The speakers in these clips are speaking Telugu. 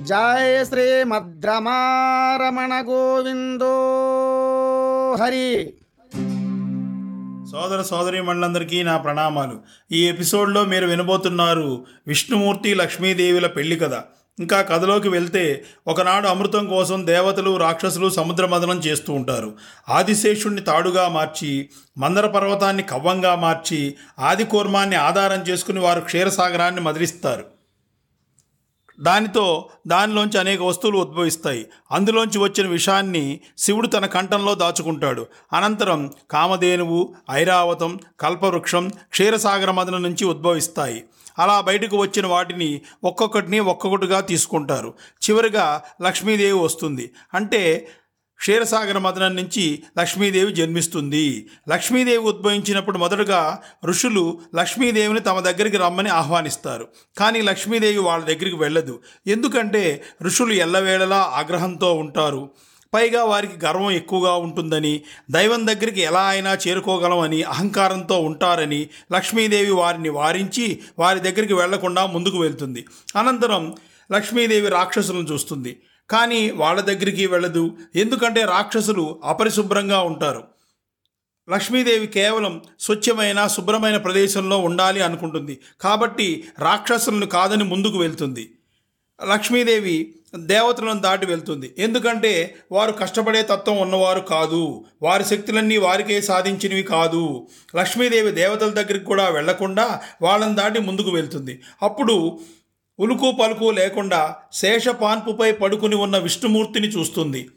జయ శ్రీమద్రమారమణ గోవిందో హరి. సోదర సోదరి మండలందరికీ నా ప్రణామాలు. ఈ ఎపిసోడ్లో మీరు వినబోతున్నారు విష్ణుమూర్తి లక్ష్మీదేవిల పెళ్ళి కథ. ఇంకా కథలోకి వెళ్తే ఒకనాడు అమృతం కోసం దేవతలు రాక్షసులు సముద్ర మదనం చేస్తూ ఉంటారు. ఆదిశేషుణ్ణి తాడుగా మార్చి మందర పర్వతాన్ని కవ్వంగా మార్చి ఆదికూర్మాన్ని ఆధారం చేసుకుని వారు క్షీరసాగరాన్ని మదిలిస్తారు. దానితో దానిలోంచి అనేక వస్తువులు ఉద్భవిస్తాయి. అందులోంచి వచ్చిన విషాన్ని శివుడు తన కంఠంలో దాచుకుంటాడు. అనంతరం కామధేనువు ఐరావతం కల్పవృక్షం క్షీరసాగర మదన నుంచి ఉద్భవిస్తాయి. అలా బయటకు వచ్చిన వాటిని ఒక్కొక్కటిని ఒక్కొక్కటిగా తీసుకుంటారు. చివరిగా లక్ష్మీదేవి వస్తుంది. అంటే క్షీరసాగర మదనం నుంచి లక్ష్మీదేవి జన్మిస్తుంది. లక్ష్మీదేవి ఉద్భవించినప్పుడు మొదటగా ఋషులు లక్ష్మీదేవిని తమ దగ్గరికి రమ్మని ఆహ్వానిస్తారు. కానీ లక్ష్మీదేవి వాళ్ళ దగ్గరికి వెళ్ళదు. ఎందుకంటే ఋషులు ఎల్లవేళలా ఆగ్రహంతో ఉంటారు. పైగా వారికి గర్వం ఎక్కువగా ఉంటుందని దైవం దగ్గరికి ఎలా అయినా చేరుకోగలమని అహంకారంతో ఉంటారని లక్ష్మీదేవి వారిని వారించి వారి దగ్గరికి వెళ్ళకుండా ముందుకు వెళ్తుంది. అనంతరం లక్ష్మీదేవి రాక్షసులను చూస్తుంది. కానీ వాళ్ళ దగ్గరికి వెళ్ళదు. ఎందుకంటే రాక్షసులు అపరిశుభ్రంగా ఉంటారు. లక్ష్మీదేవి కేవలం స్వచ్ఛమైన శుభ్రమైన ప్రదేశంలో ఉండాలి అనుకుంటుంది. కాబట్టి రాక్షసులను కాదని ముందుకు వెళ్తుంది. లక్ష్మీదేవి దేవతలను దాటి వెళ్తుంది. ఎందుకంటే వారు కష్టపడే తత్వం ఉన్నవారు కాదు. వారి శక్తులన్నీ వారికే సాధించినవి కాదు. లక్ష్మీదేవి దేవతల దగ్గరికి కూడా వెళ్ళకుండా వాళ్ళని దాటి ముందుకు వెళ్తుంది. అప్పుడు ఉలుకు పలుకు లేకుండా శేషపాన్పుపై పడుకుని ఉన్న విష్ణుమూర్తిని చూస్తుంది.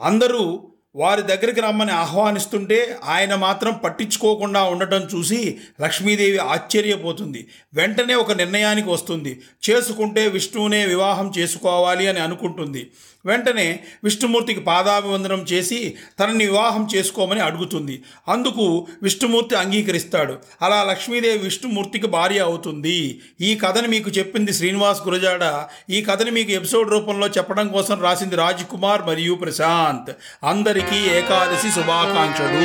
అందరూ వారి దగ్గరికి రమ్మని ఆహ్వానిస్తుంటే ఆయన మాత్రం పట్టించుకోకుండా ఉండటం చూసి లక్ష్మీదేవి ఆశ్చర్యపోతుంది. వెంటనే ఒక నిర్ణయానికి వస్తుంది. చేసుకుంటే విష్ణువునే వివాహం చేసుకోవాలి అని అనుకుంటుంది. వెంటనే విష్ణుమూర్తికి పాదాభివందనం చేసి తనని వివాహం చేసుకోమని అడుగుతుంది. అందుకు విష్ణుమూర్తి అంగీకరిస్తాడు. అలా లక్ష్మీదేవి విష్ణుమూర్తికి భార్య అవుతుంది. ఈ కథను మీకు చెప్పింది శ్రీనివాస్ గురజాడ. ఈ కథని మీకు ఎపిసోడ్ రూపంలో చెప్పడం కోసం రాసింది రాజ్ కుమార్ మరియు ప్రశాంత్. అందరి అందరికీ ఏకాదశి శుభాకాంక్షలు